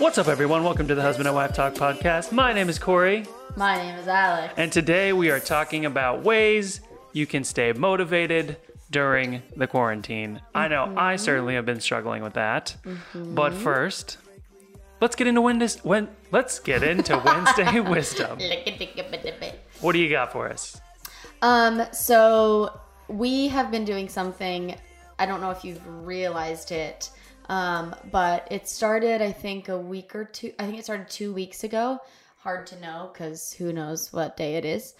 What's up, everyone? Welcome to the Husband and Wife Talk podcast. My name is Corey, My name is Alex. and today we are talking about ways you can stay motivated during the quarantine. I know mm-hmm. I certainly have been struggling with that. Mm-hmm. But first, let's get into Wednesday. When, let's get into Wednesday wisdom. What do you got for us? Um, so we have been doing something. I don't know if you've realized it, um, but it started. I think a week or two. I think it started two weeks ago. Hard to know because who knows what day it is.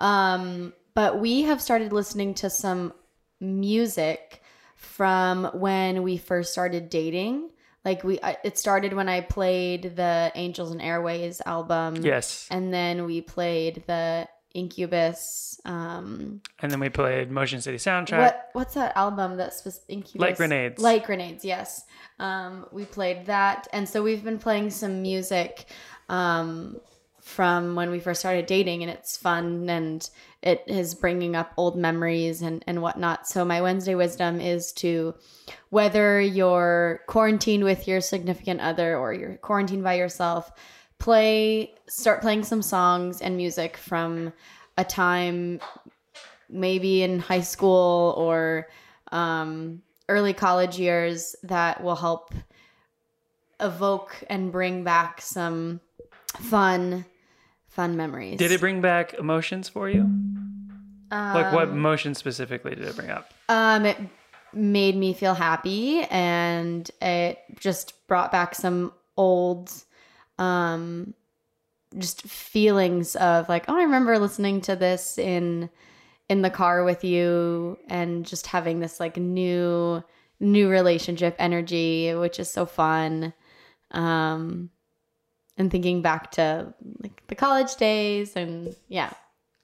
Um, but we have started listening to some music from when we first started dating. Like we, I, it started when I played the Angels and Airwaves album. Yes. and then we played the Incubus. Um, And then we played Motion City Soundtrack. what what's that album that's was Incubus? Light Grenades. Light Grenades. Yes. Um, we played that, and so we've been playing some music um, from when we first started dating, and it's fun and it is bringing up old memories and and whatnot. So my Wednesday wisdom is to whether you're quarantined with your significant other or you're quarantined by yourself play start playing some songs and music from a time maybe in high school or um, early college years that will help evoke and bring back some fun fun memories Did it bring back emotions for you? like what Um, emotions specifically did it bring up? Um, it made me feel happy, and it just brought back some old, um, just feelings of like, oh, I remember listening to this in in the car with you, and just having this like new new relationship energy, which is so fun. Um, and thinking back to like the college days, and yeah,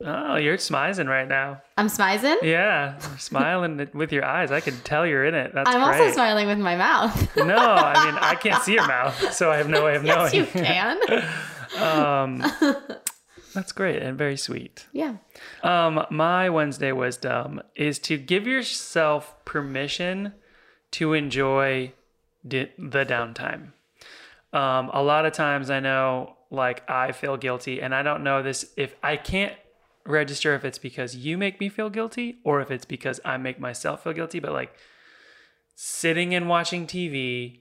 Oh, you're smizing right now. I'm smizing. Yeah, smiling with your eyes. I can tell you're in it. That's I'm great. also smiling with my mouth. No, I mean I can't see your mouth, so I have no way of yes, knowing. you can. Um, that's great and very sweet. yeah. Um, my Wednesday wisdom is to give yourself permission to enjoy di- the downtime. Um, a lot of times I know, like, I feel guilty, and I don't know this if I can't register if it's because you make me feel guilty or if it's because I make myself feel guilty, but like sitting and watching TV,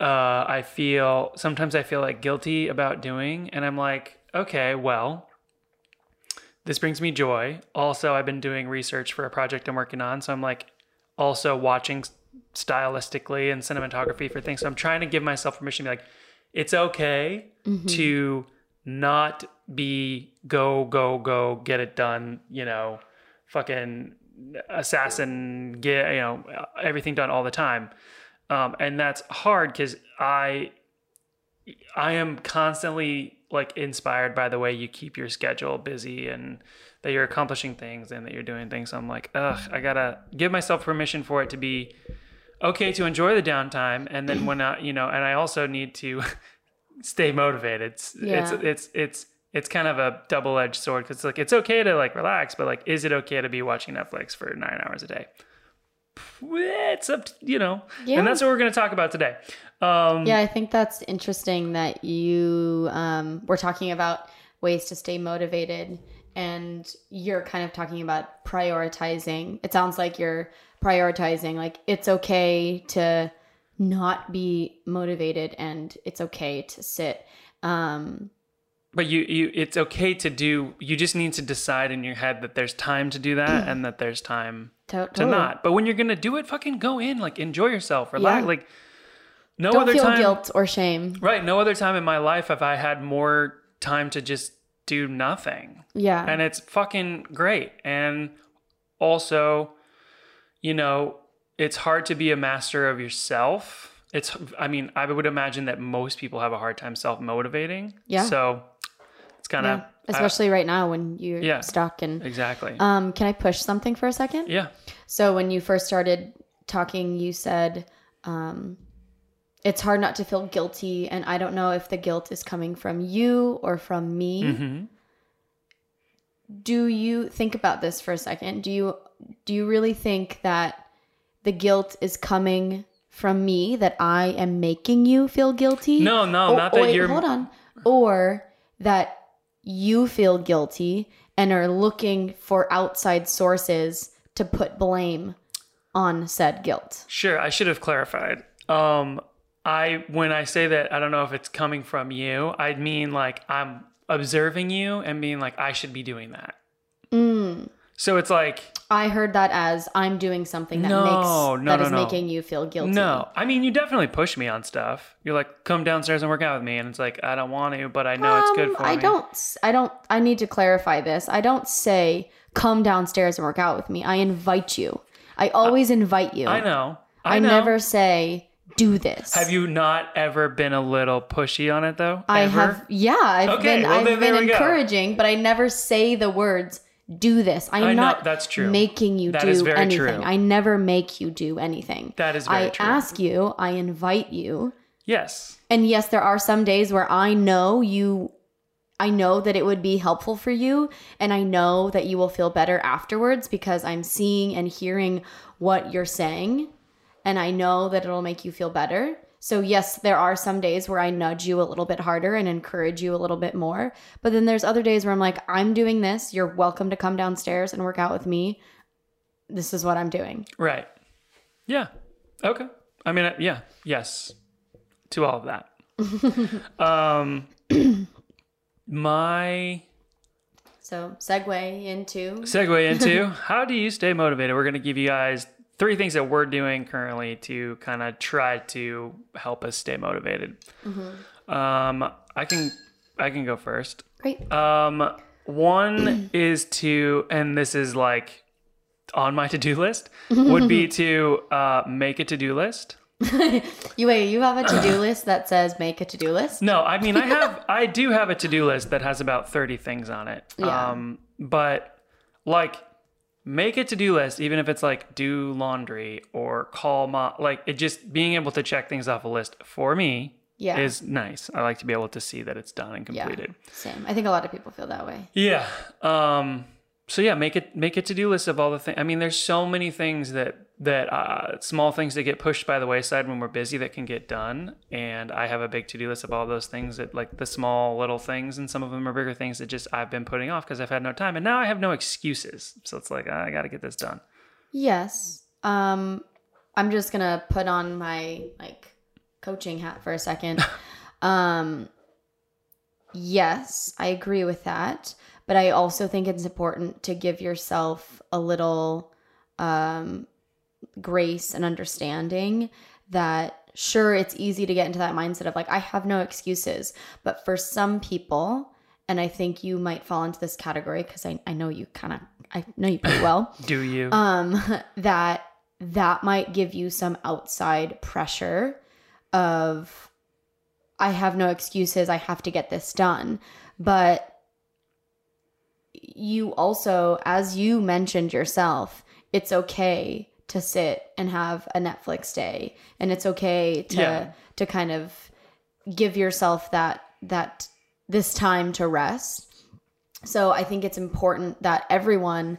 uh, I feel sometimes I feel like guilty about doing, and I'm like, okay, well, this brings me joy. Also, I've been doing research for a project I'm working on, so I'm like also watching stylistically and cinematography for things. So I'm trying to give myself permission to be like, it's okay to not be go go go get it done. You know, fucking assassin get you know everything done all the time, um, and that's hard because I I am constantly like inspired by the way you keep your schedule busy and that you're accomplishing things and that you're doing things. So I'm like, ugh, I gotta give myself permission for it to be okay to enjoy the downtime, and then when I, you know, and I also need to stay motivated. It's it's Yeah. it's it's it's kind of a double edged sword because it's like it's okay to like relax, but like, is it okay to be watching Netflix for nine hours a day? It's up, to, you know, Yeah. and that's what we're gonna talk about today. Um, Yeah, I think that's interesting that you um, were talking about ways to stay motivated, and you're kind of talking about prioritizing. It sounds like you're prioritizing, like it's okay to not be motivated, and it's okay to sit. Um, But you, you, it's okay to do. You just need to decide in your head that there's time to do that, and that there's time to, to not. But when you're gonna do it, fucking go in, like enjoy yourself, relax. Yeah. Like no Don't other feel time, guilt or shame. right? No other time in my life have I had more time to just do nothing, Yeah. and it's fucking great. And also, you know, it's hard to be a master of yourself. It's, I mean, I would imagine that most people have a hard time self motivating. Yeah. So it's kind of yeah. Especially right now when you're Yeah. stuck and exactly. um can I push something for a second? yeah. So when you first started talking, you said um, it's hard not to feel guilty, and I don't know if the guilt is coming from you or from me. hmm do you think about this for a second? Do you do you really think that the guilt is coming from me that I am making you feel guilty? No, no, not that wait, you're- Hold on. Or that you feel guilty and are looking for outside sources to put blame on said guilt. Sure, I should have clarified. Um, I when I say that, I don't know if it's coming from you. I mean like I'm observing you and being like I should be doing that. Mm. So it's like I heard that as I'm doing something that No, makes no, that no, is no. making you feel guilty. no. I mean, you definitely push me on stuff. You're like, come downstairs and work out with me, and it's like I don't want to, but I know it's good Um, for I me. I don't. I don't. I need to clarify this. I don't say come downstairs and work out with me. I invite you. I always invite you. I know. I, I, know. never say do this. Have you not ever been a little pushy on it though? I Ever? have. Yeah, I've Okay, been. well, I've been we go. encouraging, but I never say the words do this. I'm I know, not. that's true. Making you That do anything. true. I never make you do anything. That is very I true. ask you. I invite you. Yes. And yes, there are some days where I know you I know that it would be helpful for you and I know that you will feel better afterwards because I'm seeing and hearing what you're saying and I know that it'll make you feel better. So yes, there are some days where I nudge you a little bit harder and encourage you a little bit more. But then there's other days where I'm like, I'm doing this. You're welcome to come downstairs and work out with me. This is what I'm doing. Right. Yeah. Okay. I mean, yeah. Yes. To all of that. um, my So segue into segue into how do you stay motivated? We're going to give you guys three things that we're doing currently to kind of try to help us stay motivated. Um, I can I can go first. great. Um, one is to, and this is like on my to do list, would be to uh, make a to do list. You wait, you have a to-do list that says make a to-do list? No, I mean I have I do have a to-do list that has about 30 things on it. Yeah. Um but like make a to-do list even if it's like do laundry or call mom like it just being able to check things off a list for me Yeah. is nice. I like to be able to see that it's done and Yeah. completed. Same. I think a lot of people feel that way. Yeah. Um so yeah, make it make a to-do list of all the things. I mean, there's so many things that that uh, small things that get pushed by the wayside when we're busy that can get done. And I have a big to-do list of all those things that like the small little things, and some of them are bigger things that just I've been putting off because I've had no time, and now I have no excuses. So it's like I got to get this done. Yes. Um I'm just going to put on my like coaching hat for a second. um yes, I agree with that, but I also think it's important to give yourself a little um grace and understanding that sure it's easy to get into that mindset of like I have no excuses, but for some people and I think you might fall into this category because I, I know you kind of I know you pretty well. Do you? um that that might give you some outside pressure of I have no excuses, I have to get this done. But you also as you mentioned yourself, it's okay to sit and have a Netflix day and it's okay to Yeah. to kind of give yourself that that this time to rest. So I think it's important that everyone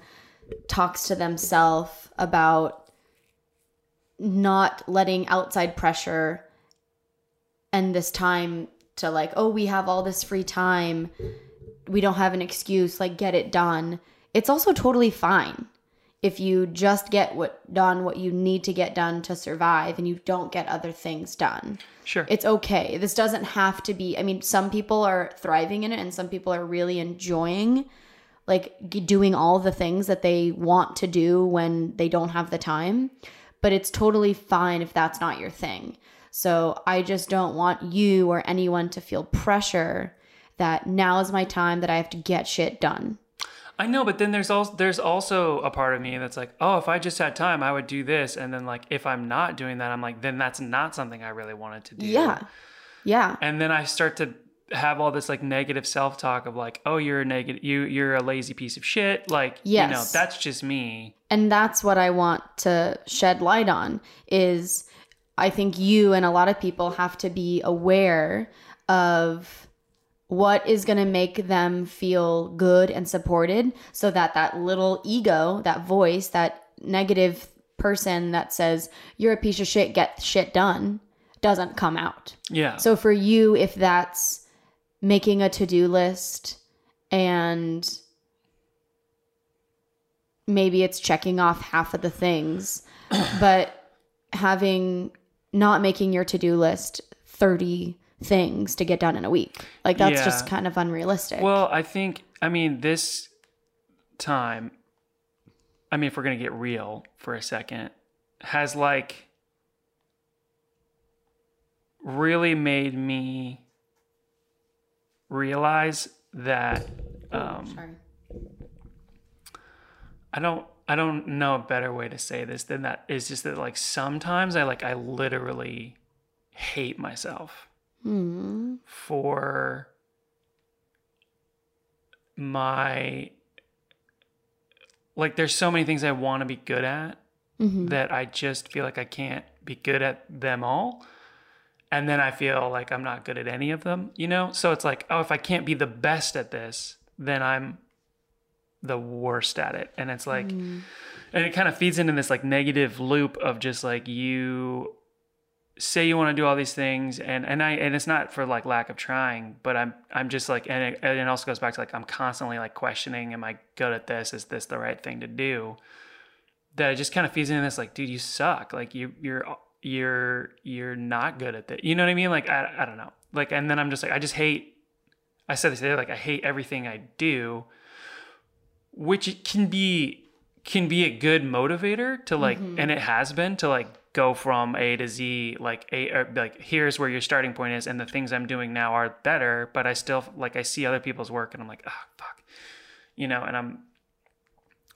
talks to themselves about not letting outside pressure and this time to like oh we have all this free time we don't have an excuse like get it done it's also totally fine if you just get what done what you need to get done to survive and you don't get other things done sure. it's okay. This doesn't have to be. I mean, some people are thriving in it, and some people are really enjoying like g- doing all the things that they want to do when they don't have the time. But it's totally fine if that's not your thing. So I just don't want you or anyone to feel pressure that now is my time that I have to get shit done. I know, but then there's also there's also a part of me that's like, oh, if I just had time, I would do this, and then like if I'm not doing that, I'm like, then that's not something I really wanted to do. Yeah. Yeah. and then I start to have all this like negative self talk of like, oh, you're a negative, you you're a lazy piece of shit. Like, you know, that's just me. and that's what I want to shed light on is I think you and a lot of people have to be aware of what is going to make them feel good and supported so that that little ego, that voice, that negative person that says you're a piece of shit, get shit done doesn't come out. Yeah. So for you, if that's making a to do list and maybe it's checking off half of the things, but having not making your to do list 30 things to get done in a week, like that's just kind of unrealistic. Well, I think I mean this time. I mean, if we're gonna get real for a second, has like really made me realize that um, Sorry. I don't I don't know a better way to say this than that is just that like sometimes I like I literally hate myself Hmm. for my like there's so many things I want to be good at Mm-hmm. that I just feel like I can't be good at them all. And then I feel like I'm not good at any of them, you know? So it's like, oh, if I can't be the best at this, then I'm the worst at it. And it's like, and it kind of feeds into this like negative loop of just like you say you want to do all these things and and I and it's not for like lack of trying but I'm I'm just like and it, and it also goes back to like I'm constantly like questioning am I good at this? Is this the right thing to do? That it just kind of feeds into this like dude you suck. Like you you're you're you're not good at that you know what I mean? Like I, I don't know. Like and then I'm just like I just hate I said this today like I hate everything I do which it can be can be a good motivator to like and mm-hmm. it has been to like go from a to z like a like here's where your starting point is and the things i'm doing now are better but i still like i see other people's work and i'm like oh fuck you know and i'm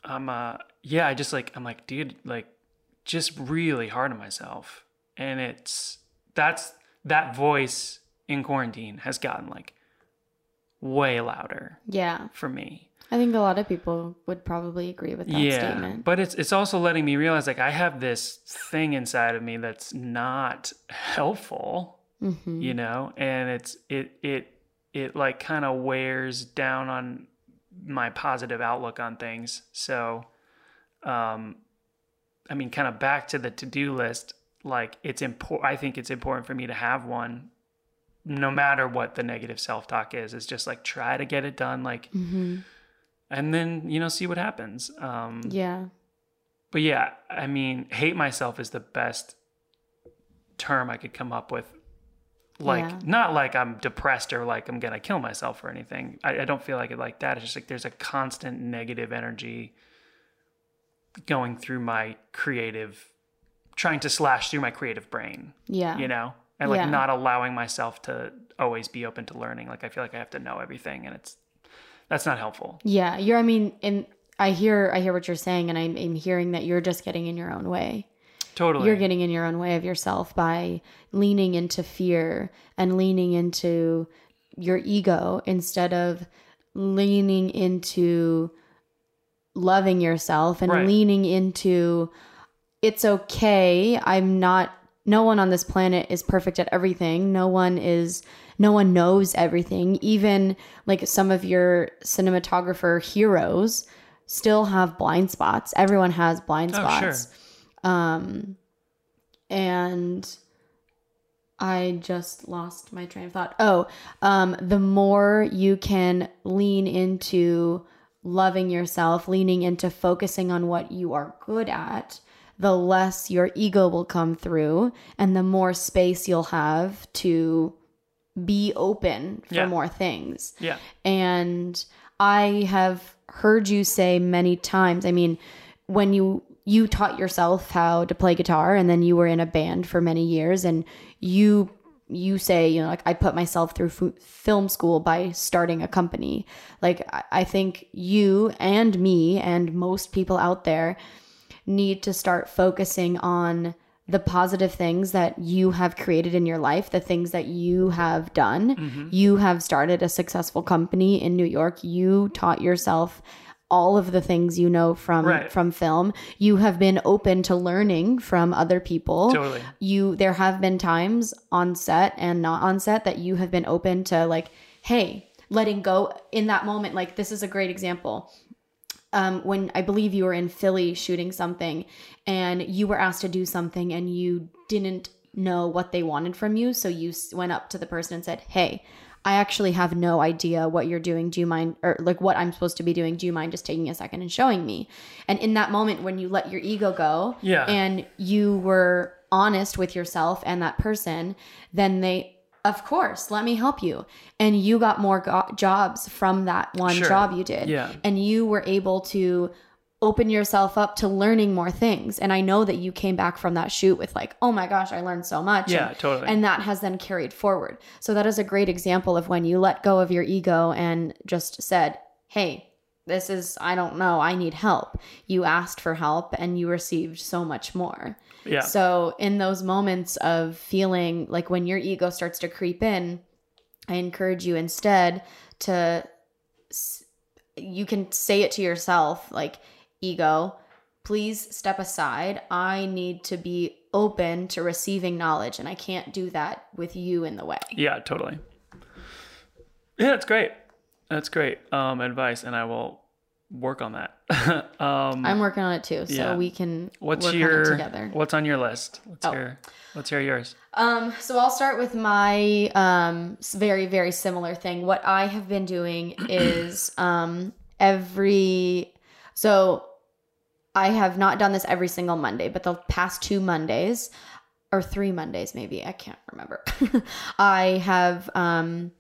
i'm uh yeah i just like i'm like dude like just really hard on myself and it's that's that voice in quarantine has gotten like way louder Yeah. for me I think a lot of people would probably agree with that statement. but it's it's also letting me realize like I have this thing inside of me that's not helpful, Mm-hmm. you know, and it's it it it like kind of wears down on my positive outlook on things. So, um, I mean, kind of back to the to do list. Like it's important. I think it's important for me to have one, no matter what the negative self talk is. Is just like try to get it done. Like Mm-hmm. And then you know see what happens um Yeah. but yeah i mean hate myself is the best term i could come up with like Yeah. not like i'm depressed or like i'm gonna kill myself or anything I, I don't feel like it like that it's just like there's a constant negative energy going through my creative trying to slash through my creative brain Yeah. you know and like Yeah. not allowing myself to always be open to learning like i feel like i have to know everything and it's that's not helpful Yeah. You're, I mean, and I hear, I hear what you're saying, and I'm, I'm hearing that you're just getting in your own way. totally You're getting in your own way of yourself by leaning into fear and leaning into your ego instead of leaning into loving yourself and Right. leaning into it's okay. I'm not no one on this planet is perfect at everything. No one is no one knows everything. Even like some of your cinematographer heroes still have blind spots. Everyone has blind spots. Oh, sure. Um and I just lost my train of thought. Oh, um, the more you can lean into loving yourself, leaning into focusing on what you are good at, the less your ego will come through and the more space you'll have to be open for Yeah. more things. yeah And I have heard you say many times, I mean, when you you taught yourself how to play guitar and then you were in a band for many years and you you say you know like i put myself through f- film school by starting a company like I, I think you and me and most people out there need to start focusing on the positive things that you have created in your life, the things that you have done. Mm-hmm. You have started a successful company in New York. You taught yourself all of the things you know from Right. from film. You have been open to learning from other people. Totally. You there have been times on set and not on set that you have been open to like hey, letting go in that moment. Like, this is a great example. Um, when I believe you were in Philly shooting something and you were asked to do something and you didn't know what they wanted from you. So you went up to the person and said, Hey, I actually have no idea what you're doing. Do you mind, or like what I'm supposed to be doing? Do you mind just taking a second and showing me? And in that moment, when you let your ego go Yeah. and you were honest with yourself and that person, then they, of course, let me help you. And you got more go- jobs from that one Sure. job you did. Yeah. And you were able to open yourself up to learning more things. And I know that you came back from that shoot with like, oh my gosh, I learned so much. Yeah, And- totally. And that has then carried forward. So that is a great example of when you let go of your ego and just said, hey, this is, I don't know, I need help. You asked for help and you received so much more. Yeah. So in those moments of feeling like when your ego starts to creep in, I encourage you instead to you can say it to yourself like ego, please step aside. I need to be open to receiving knowledge and I can't do that with you in the way. Yeah, totally. Yeah, that's great. That's great um, advice, and I will work on that. um, I'm working on it too, so Yeah. we can what's work your on it together. What's on your list? Let's Oh. hear. Let's hear yours. Um, so I'll start with my um very very similar thing. What I have been doing is um every so I have not done this every single Monday, but the past two Mondays or three Mondays maybe, I can't remember. I have um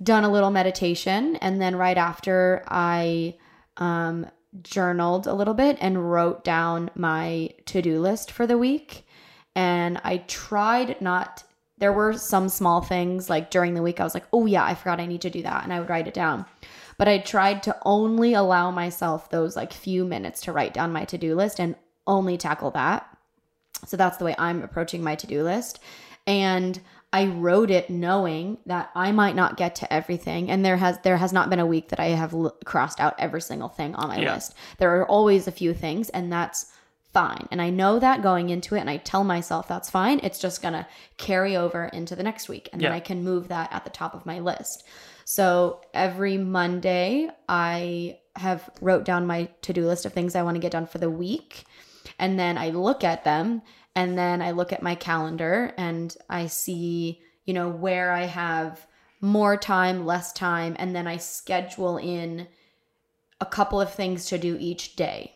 done a little meditation and then right after I um journaled a little bit and wrote down my to-do list for the week and I tried not there were some small things like during the week I was like, "Oh yeah, I forgot I need to do that." And I would write it down. But I tried to only allow myself those like few minutes to write down my to-do list and only tackle that. So that's the way I'm approaching my to-do list. And I wrote it knowing that I might not get to everything and there has there has not been a week that I have l- crossed out every single thing on my Yeah. list. There are always a few things and that's fine. And I know that going into it and I tell myself that's fine. It's just going to carry over into the next week and then I can move that at the top of my list. So every Monday I have wrote down my to-do list of things I want to get done for the week and then I look at them and then I look at my calendar and I see, you know, where I have more time, less time and then I schedule in a couple of things to do each day.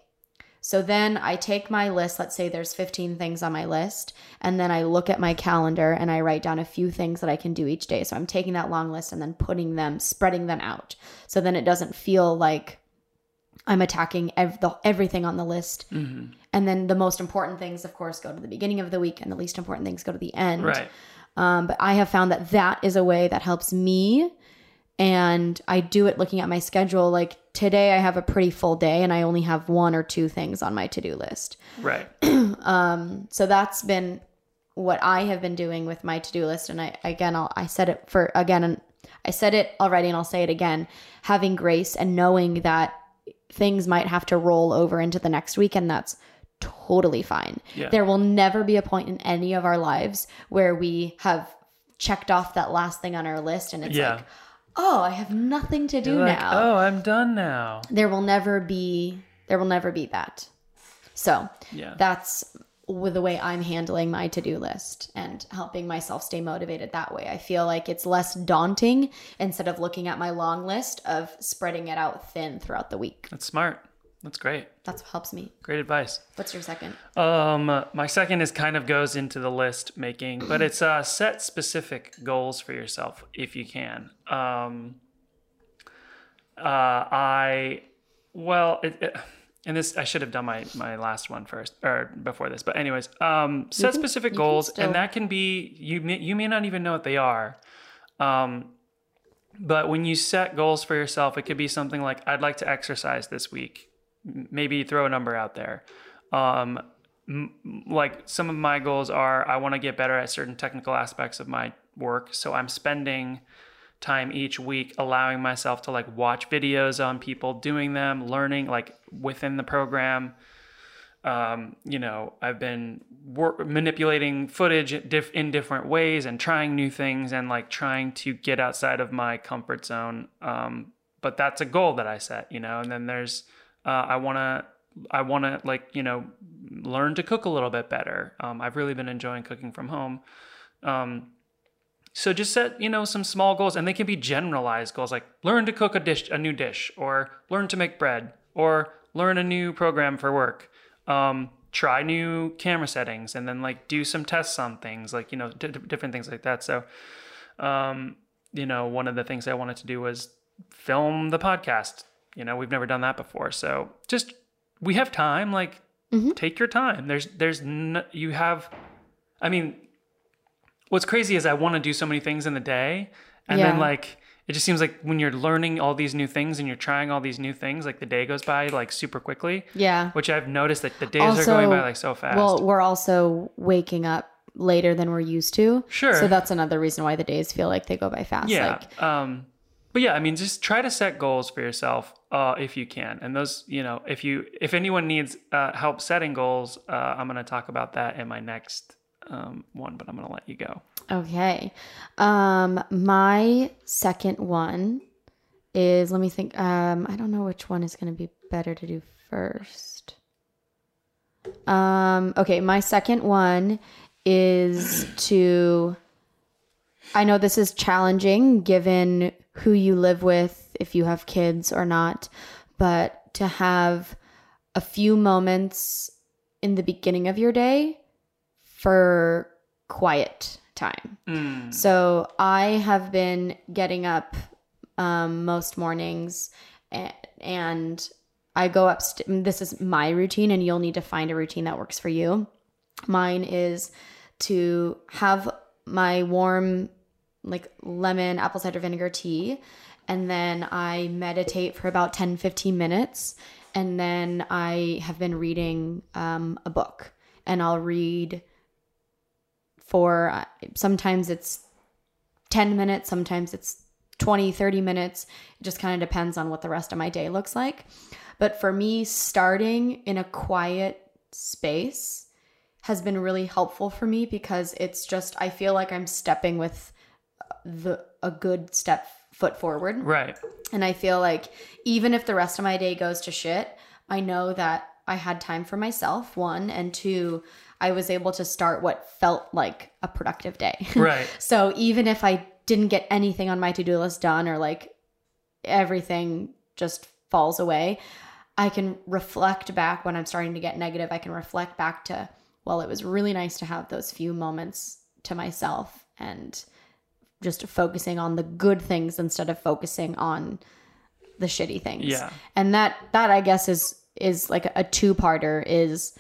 So then I take my list, let's say there's 15 things on my list, and then I look at my calendar and I write down a few things that I can do each day. So I'm taking that long list and then putting them, spreading them out. So then it doesn't feel like I'm attacking ev- the, everything on the list. Mm-hmm. And then the most important things, of course, go to the beginning of the week, and the least important things go to the end. Right. Um, but I have found that that is a way that helps me. And I do it looking at my schedule. Like today, I have a pretty full day and I only have one or two things on my to do list. Right. So that's been what I have been doing with my to do list. And I, again, I'll, I said it for, again, and I said it already and I'll say it again having grace and knowing that things might have to roll over into the next week. And that's totally fine. Yeah. There will never be a point in any of our lives where we have checked off that last thing on our list and it's Yeah. like, oh, I have nothing to do like, now. oh, I'm done now. There will never be there will never be that. So Yeah. that's with the way I'm handling my to-do list and helping myself stay motivated that way. I feel like it's less daunting instead of looking at my long list of spreading it out thin throughout the week. That's smart. That's great. That's what helps me. Great advice. What's your second? Um, my second is kind of goes into the list making, but it's uh, set specific goals for yourself if you can. Um, uh, I, well, it, it, and this I should have done my my last one first or before this, but anyways, um, set can- specific goals, still- and that can be you. May, you may not even know what they are. Um, but when you set goals for yourself, it could be something like I'd like to exercise this week. Maybe throw a number out there. Um, m- like some of my goals are I want to get better at certain technical aspects of my work. So I'm spending time each week allowing myself to like watch videos on people doing them, learning like within the program. Um, you know, I've been wor- manipulating footage diff- in different ways and trying new things and like trying to get outside of my comfort zone. Um, but that's a goal that I set, you know. And then there's, uh, I want to, I want to like you know, learn to cook a little bit better. Um, I've really been enjoying cooking from home. Um, so just set, you know, some small goals and they can be generalized goals like learn to cook a dish, a new dish, or learn to make bread, or learn a new program for work. Um, try new camera settings and then like do some tests on things like, you know, d- different things like that. So, um, you know, one of the things I wanted to do was film the podcast. You know, we've never done that before. So just, we have time, like take your time. There's, there's, n- you have, I mean, what's crazy is I want to do so many things in the day, and Yeah. then like it just seems like when you're learning all these new things and you're trying all these new things, like the day goes by like super quickly. Yeah. Which I've noticed that the days are going by like so fast. Well, we're also waking up later than we're used to. Sure. So that's another reason why the days feel like they go by fast. yeah. Like, um, but yeah, I mean, just try to set goals for yourself uh, if you can. And those, you know, if you if anyone needs uh, help setting goals, uh, I'm going to talk about that in my next um, one. But I'm going to let you go. okay. Um, my second one is let me think. Um, I don't know which one is going to be better to do first. Um, okay, my second one is to I know this is challenging given who you live with, if you have kids or not, but to have a few moments in the beginning of your day for quiet time. So I have been getting up um, most mornings and, and I go up. St- this is my routine, and you'll need to find a routine that works for you. Mine is to have my warm, like lemon apple cider vinegar tea, and then I meditate for about 10 15 minutes. And then I have been reading um, a book, and I'll read for uh, sometimes it's 10 minutes, sometimes it's 20, 30 minutes. It just kind of depends on what the rest of my day looks like. But for me, starting in a quiet space has been really helpful for me because it's just, I feel like I'm stepping with the a good step foot forward. Right. And I feel like even if the rest of my day goes to shit, I know that I had time for myself, one, and two, I was able to start what felt like a productive day. Right. so even if I didn't get anything on my to do list done or like everything just falls away, I can reflect back when I'm starting to get negative. I can reflect back to, well, it was really nice to have those few moments to myself and just focusing on the good things instead of focusing on the shitty things. Yeah. And that that I guess is is like a two-parter is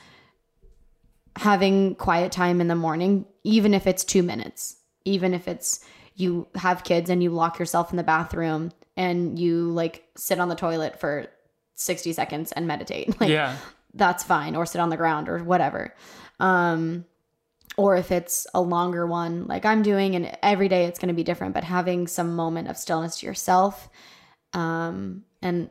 having quiet time in the morning even if it's 2 minutes. Even if it's you have kids and you lock yourself in the bathroom and you like sit on the toilet for 60 seconds and meditate. Like yeah. that's fine or sit on the ground or whatever um or if it's a longer one like i'm doing and every day it's going to be different but having some moment of stillness to yourself um and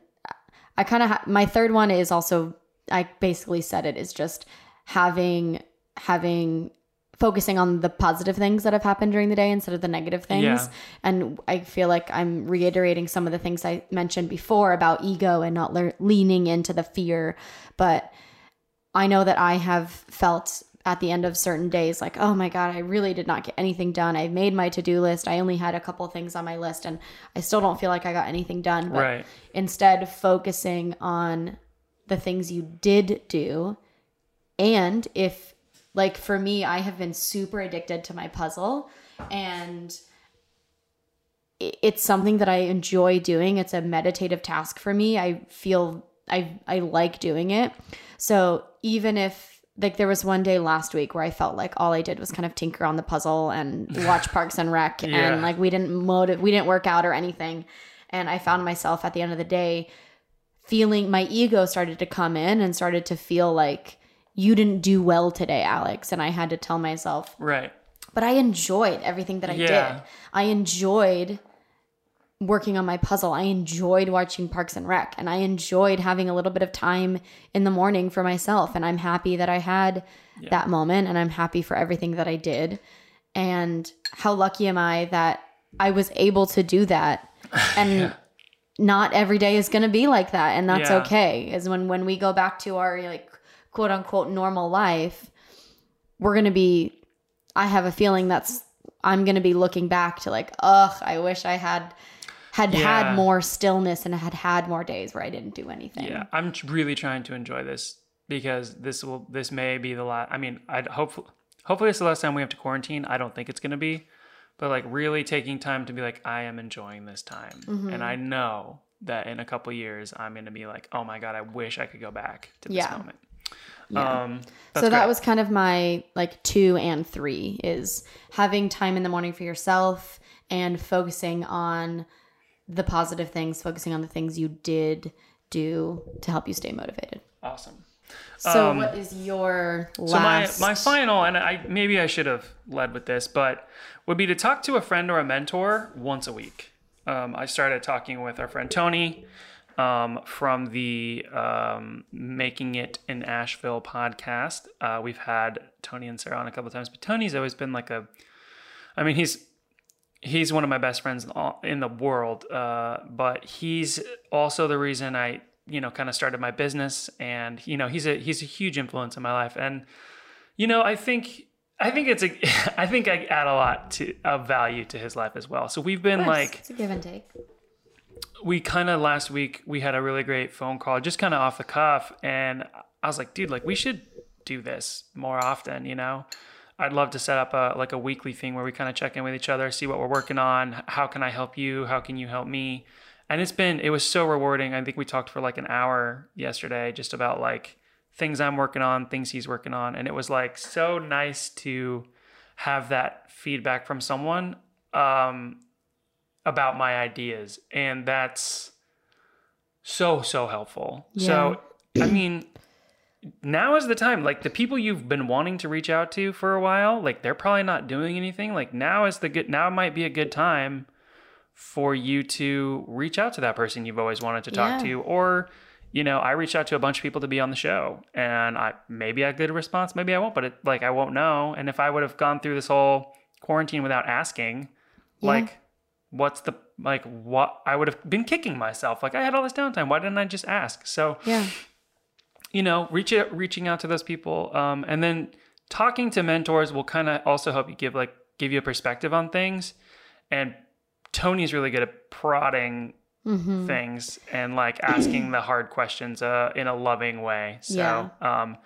i kind of ha- my third one is also i basically said it is just having having focusing on the positive things that have happened during the day instead of the negative things. Yeah. and i feel like i'm reiterating some of the things i mentioned before about ego and not le- leaning into the fear. But i know that i have felt at the end of certain days like oh my god i really did not get anything done. I made my to-do list. I only had a couple things on my list and i still don't feel like i got anything done. But Right. instead focusing on the things you did do and if like for me i have been super addicted to my puzzle and it's something that i enjoy doing. It's a meditative task for me. I feel i i like doing it. So even if like there was one day last week where i felt like all i did was kind of tinker on the puzzle and watch parks and rec Yeah. and like we didn't motive we didn't work out or anything. And i found myself at the end of the day feeling my ego started to come in and started to feel like you didn't do well today alex and i had to tell myself Right. but I enjoyed everything that I Yeah. did. I enjoyed working on my puzzle. I enjoyed watching Parks and Rec and I enjoyed having a little bit of time in the morning for myself. And I'm happy that I had that moment and I'm happy for everything that I did. And how lucky am I that I was able to do that? And not every day is going to be like that. And that's Yeah. okay. Is when, when we go back to our like quote unquote normal life, we're going to be, I have a feeling that's, I'm going to be looking back to like, ugh, I wish I had had Yeah. had more stillness and had had more days where I didn't do anything. Yeah, I'm really trying to enjoy this because this will this may be the last. I mean, I'd hopefully hopefully it's the last time we have to quarantine. I don't think it's gonna be, but like really taking time to be like, I am enjoying this time, Mm-hmm. and I know that in a couple years I'm gonna be like, oh my god, I wish I could go back to this Yeah. moment. Yeah. Um, so that great. was kind of my like two and three is having time in the morning for yourself and focusing on the positive things, focusing on the things you did do to help you stay motivated. awesome. So Um, what is your So my my final, and I maybe I should have led with this, but would be to talk to a friend or a mentor once a week. Um, I started talking with our friend Tony um, from the um, Making It in Asheville podcast. Uh, we've had Tony and Sarah on a couple of times, but Tony's always been like a, I mean, he's he's one of my best friends in all- in the world. Uh, but he's also the reason I, you know, kind of started my business, and you know, he's a he's a huge influence in my life, and you know, I think. I think it's a. I think I add a lot to of value to his life as well. So we've been like, it's a give and take. We kind of last week we had a really great phone call just kind of off the cuff and i was like dude like we should do this more often you know? I'd love to set up a like a weekly thing where we kind of check in with each other see what we're working on how can i help you? How can you help me? And it's been it was so rewarding. I think we talked for like an hour yesterday just about like things i'm working on things he's working on and it was like so nice to have that feedback from someone. Um about my ideas and that's so so helpful. So i mean now is the time. Like the people you've been wanting to reach out to for a while like they're probably not doing anything. Like now is the good now might be a good time for you to reach out to that person you've always wanted to talk Yeah. to. Or you know i reached out to a bunch of people to be on the show and i maybe i get a response maybe i won't but it like i won't know. And if i would have gone through this whole quarantine without asking like what's the like what i would have been kicking myself like i had all this downtime why didn't i just ask so Yeah. you know reach out reaching out to those people um, and then talking to mentors will kind of also help you give like give you a perspective on things and tony's really good at prodding Mm-hmm. things and like asking the hard questions uh, in a loving way so um,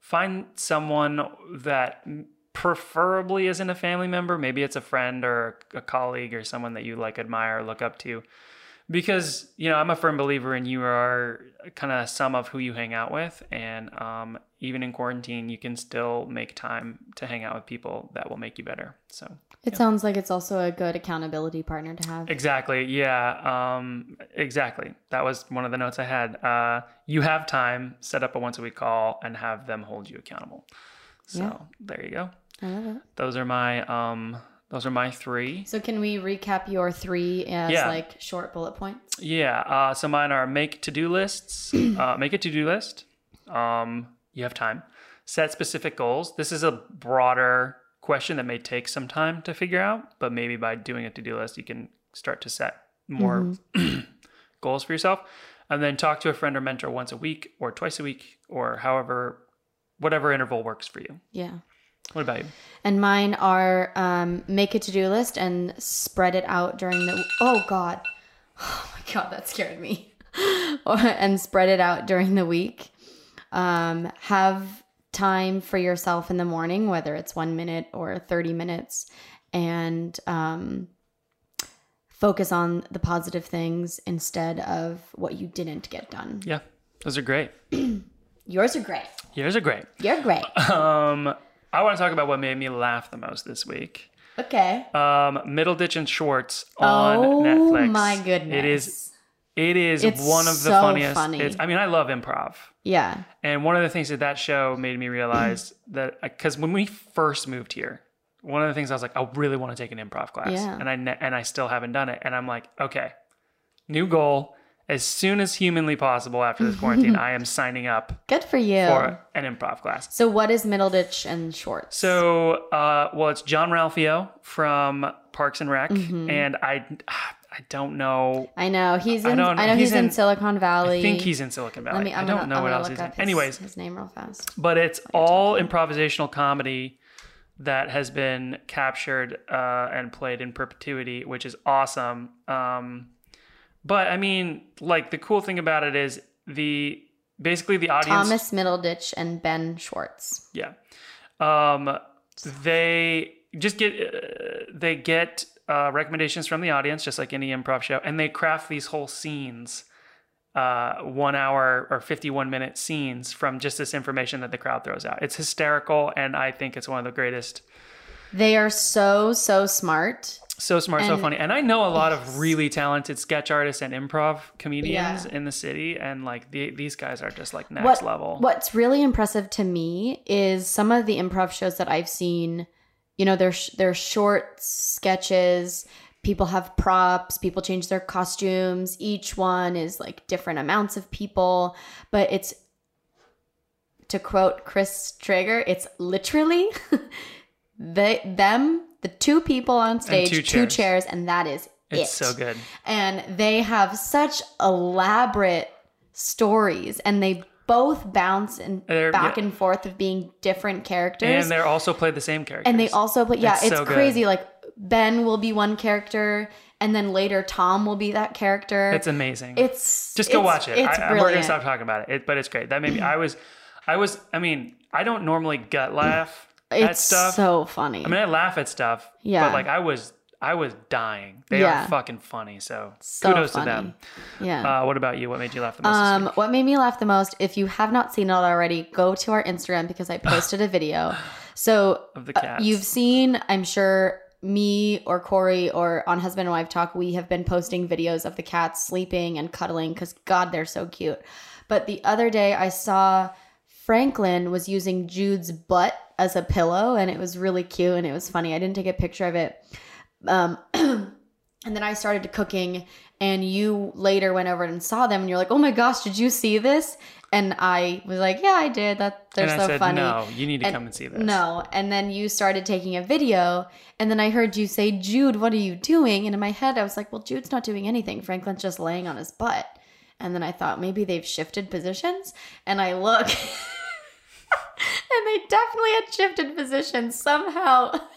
find someone that preferably isn't a family member. Maybe it's a friend or a colleague or someone that you like admire or look up to. Because you know i'm a firm believer in you are kind of some of who you hang out with. And um, even in quarantine you can still make time to hang out with people that will make you better. So It sounds like it's also a good accountability partner to have. exactly. Yeah um, exactly. That was one of the notes i had. Uh, you have time set up a once a week call and have them hold you accountable. So Yeah. there you go I love it. those are my um those are my three So can we recap your three as Yeah. like short bullet points? Yeah. Uh, so mine are make to do lists. uh, make a to do list. Um, you have time. Set specific goals. This is a broader question that may take some time to figure out, but maybe by doing a to do list, you can start to set more goals for yourself. And then talk to a friend or mentor once a week or twice a week or however, whatever interval works for you. Yeah. What about you? And mine are um, make a to do list and spread it out during the. Oh God, oh my God, that scared me. And spread it out during the week. Um, have time for yourself in the morning, whether it's one minute or thirty minutes, and um, focus on the positive things instead of what you didn't get done. Yeah. Those are great. Yours are great. Yours are great. You're great. Um, I want to talk about what made me laugh the most this week. Okay. um, Middleditch and Schwartz on oh Netflix. Oh my goodness. It is it is It's one of the so funniest. funny. It's, I mean, I love improv, Yeah. and one of the things that that show made me realize that because when we first moved here, one of the things I was like, I really want to take an improv class, Yeah. and I ne- and I still haven't done it, and I'm like, okay, new goal. As soon as humanly possible after this quarantine, I am signing up Good for you. for an improv class. so what is Middleditch and Schwartz? So, uh, well, it's Jean-Ralphio from Parks and Rec, Mm-hmm. and I, I don't know. I know he's I in. I, don't- know he's, he's in, in- Silicon Valley. I think he's in Silicon Valley. Let me. I'm I don't gonna, know I'm what else he's in. his, Anyways, his name real fast. but it's all improvisational comedy that has been captured uh, and played in perpetuity, which is awesome. Um, but I mean, like the cool thing about it is the basically the audience. Thomas Middleditch and Ben Schwartz. Yeah. Um, they just get uh, they get uh, recommendations from the audience, just like any improv show, and they craft these whole scenes, uh, one hour or fifty-one minute scenes from just this information that the crowd throws out. It's hysterical, and I think it's one of the greatest. They are so so smart. So smart, so funny, and I know a lot of really talented sketch artists and improv comedians Yeah. in the city, and like the, these guys are just like next what, level. What's really impressive to me is some of the improv shows that I've seen. You know, they're sh- they're short sketches. People have props. People change their costumes. Each one is like different amounts of people, but it's to quote Chris Traeger, it's literally they them the two people on stage, two two chairs. chairs, and that is it's it so good. and they have such elaborate stories and they both bounce and They're- back yeah. and forth of being different characters And they're also play the same character. and they also play yeah It's it's, so good. crazy like ben will be one character and then later tom will be that character It's amazing. it's just go it's- watch it. I, we're gonna stop talking about it. it. But it's great. That made me. I was, I was. I mean, I don't normally gut laugh it's stuff. so funny I mean, I laugh at stuff. Yeah. But like, I was, I was dying. They Yeah. are fucking funny. So, So kudos funny. to them. yeah Uh, what about you? What made you laugh the most? Um, what made me laugh the most, if you have not seen it already, go to our Instagram because I posted a video. So Of the uh, you've seen, I'm sure, me or Corey or on Husband and Wife Talk, we have been posting videos of the cats sleeping and cuddling because God, they're so cute. But the other day, I saw Franklin was using Jude's butt as a pillow, and it was really cute and it was funny. I didn't take a picture of it. Um, and then I started cooking, and you later went over and saw them, and you're like, "Oh my gosh, did you see this?" And I was like, "Yeah, I did. That they're and so I said, funny." no, you need to And- come and see this. No, and then you started taking a video, and then I heard you say, "Jude, what are you doing?" And in my head, I was like, "Well, Jude's not doing anything. Franklin's just laying on his butt." And then I thought maybe they've shifted positions, and I look, and they definitely had shifted positions somehow.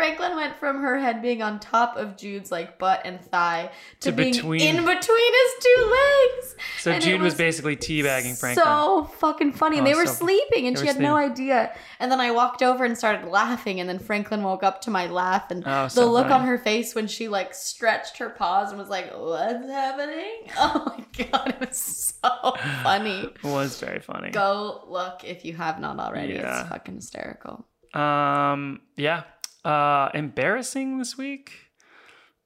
Franklin went from her head being on top of Jude's like butt and thigh to, To being between- in between his two legs. So And Jude was, was basically teabagging Franklin. So fucking funny. And Oh, they were so- sleeping and she had no idea. And then I walked over and started laughing. And then Franklin woke up to my laugh. And Oh, the so look funny. on her face when she like stretched her paws and was like, What's happening? Oh my God. It was so funny. It was very funny. Go look if you have not already. Yeah. It's fucking hysterical. Um, yeah. Uh, embarrassing this week.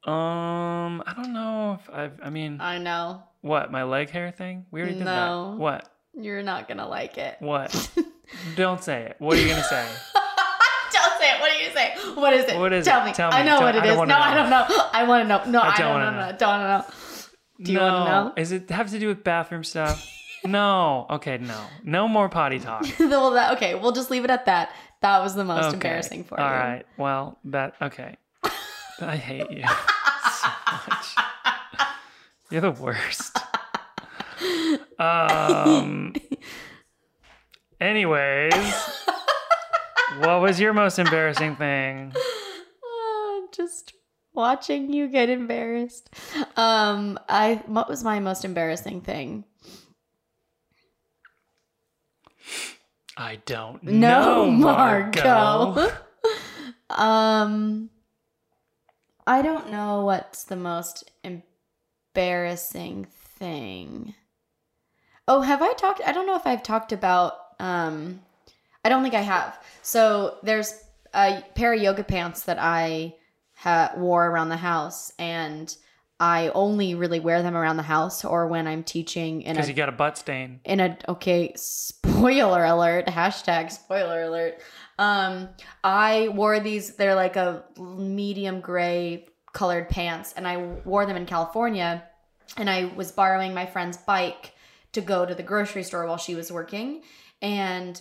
Um, I don't know if I've. I mean, I know. what my leg hair thing? We already did No. that. What? You're not going to like it. What? don't say it. What are you gonna say? Don't say it. What do you say? What is it? What is Tell it? me. Tell I me. know Tell- what I it is. No, know. I don't know. I want to know. No, I I, don't don't wanna know. know. Don't know. Do you no. want to know? Is it have to do with bathroom stuff? no. Okay. No. No more potty talk. well, that, okay, we'll just leave it at that. That was the most Okay. embarrassing for All you. All right. Well, that okay. I hate you so much. You're the worst. Um. Anyways, what was your most embarrassing thing? Uh, just watching you get embarrassed. Um, I what was my most embarrassing thing? I don't No, know. Margot. um, I don't know what's the most embarrassing thing. Oh, have I talked? I don't know if I've talked about. Um, I don't think I have. So there's a pair of yoga pants that I ha- wore around the house, and I only really wear them around the house or when I'm teaching in Because you got a butt stain. in a okay spoiler alert hashtag spoiler alert Um, I wore these. They're like a medium gray colored pants, and I wore them in California. And I was borrowing my friend's bike to go to the grocery store while she was working, and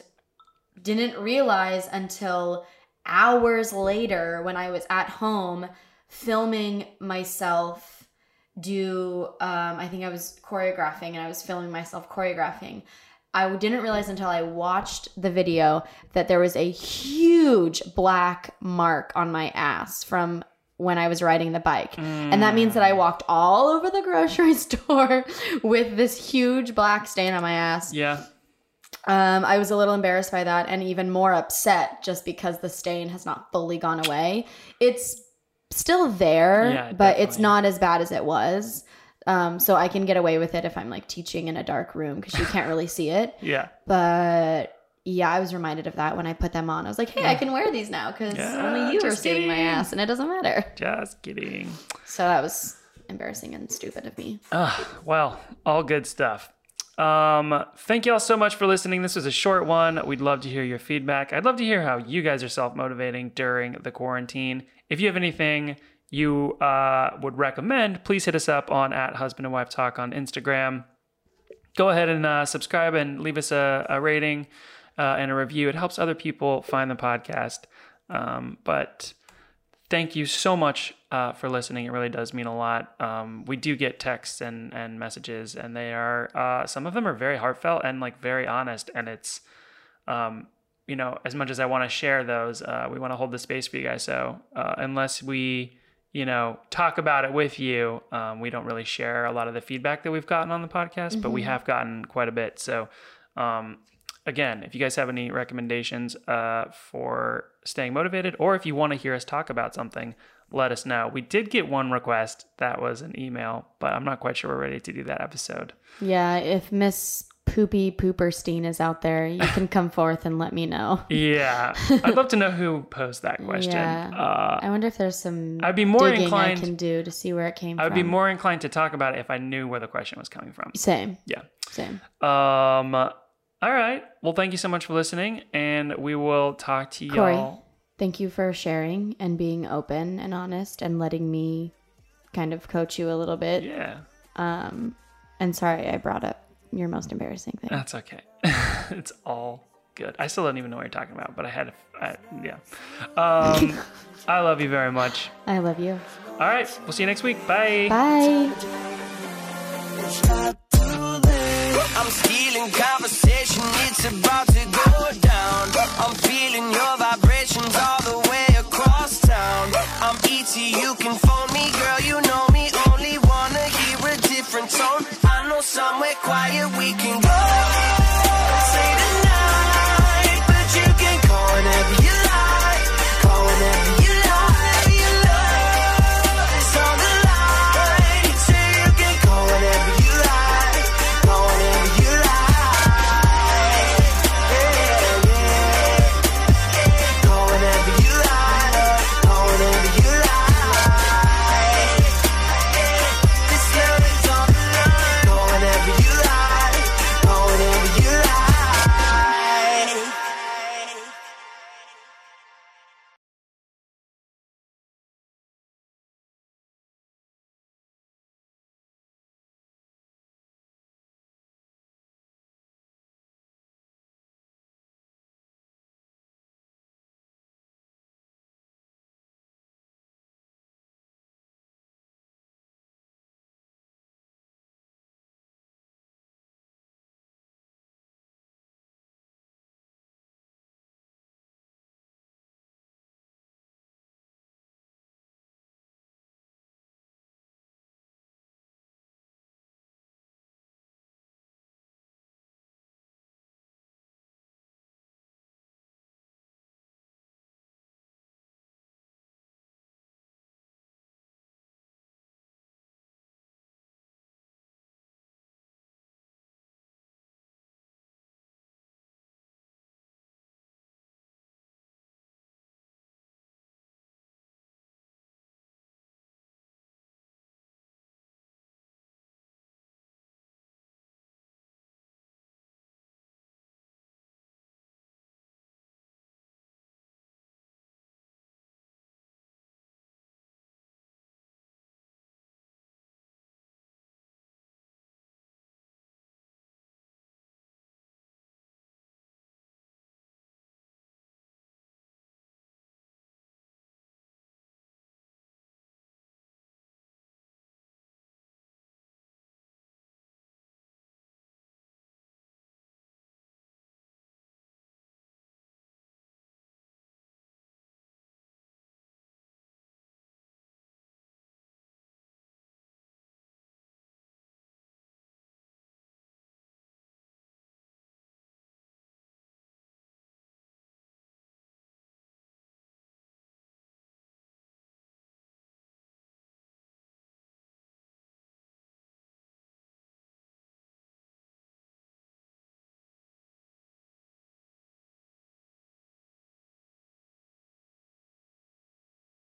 didn't realize until hours later when I was at home filming myself do um I think I was choreographing and I was filming myself choreographing. I didn't realize until I watched the video that there was a huge black mark on my ass from when I was riding the bike. And that means that I walked all over the grocery store with this huge black stain on my ass. Yeah. Um, I was a little embarrassed by that and even more upset just because the stain has not fully gone away. It's still there, Yeah, but it's not as bad as it was. Um, so I can get away with it if I'm like teaching in a dark room because you can't really see it. Yeah. But yeah, I was reminded of that when I put them on. I was like, hey, I can wear these now because Yeah, only you are seeing my ass and it doesn't matter. Just kidding. So that was embarrassing and stupid of me. Well, all good stuff. Um, thank you all so much for listening. This was a short one. We'd love to hear your feedback. I'd love to hear how you guys are self motivating during the quarantine. If you have anything you uh, would recommend, please hit us up on at husband and wife talk on Instagram. Go ahead and uh, subscribe and leave us a, a rating uh, and a review. It helps other people find the podcast. Um, but thank you so much uh, for listening. It really does mean a lot. Um, we do get texts and, and messages, and they are uh, some of them are very heartfelt and like very honest. And it's, um, you know, as much as I want to share those, uh, we want to hold the space for you guys. So uh, unless we, you know, talk about it with you, um, we don't really share a lot of the feedback that we've gotten on the podcast, but we have gotten quite a bit. So. Um, again, if you guys have any recommendations uh, for staying motivated, or if you want to hear us talk about something, let us know. We did get one request that was an email, but I'm not quite sure we're ready to do that episode. Yeah, if Miss Poopy Pooperstein is out there, you can come forth and let me know. Yeah, I'd love to know who posed that question. Yeah. Uh, I wonder if there's some I'd be more inclined- I can do to see where it came I would from. be more inclined to talk about it if I knew where the question was coming from. same, Yeah. same. Um. All right. Well, thank you so much for listening, and we will talk to y'all. thank you for sharing and being open and honest and letting me kind of coach you a little bit. Yeah, Um, and sorry I brought up your most embarrassing thing. that's okay. it's all good. I still don't even know what you're talking about, but I had, a, I, yeah. Um, I love you very much. I love you. All right, we'll see you next week. Bye. Bye. I'm stealing conversation, it's about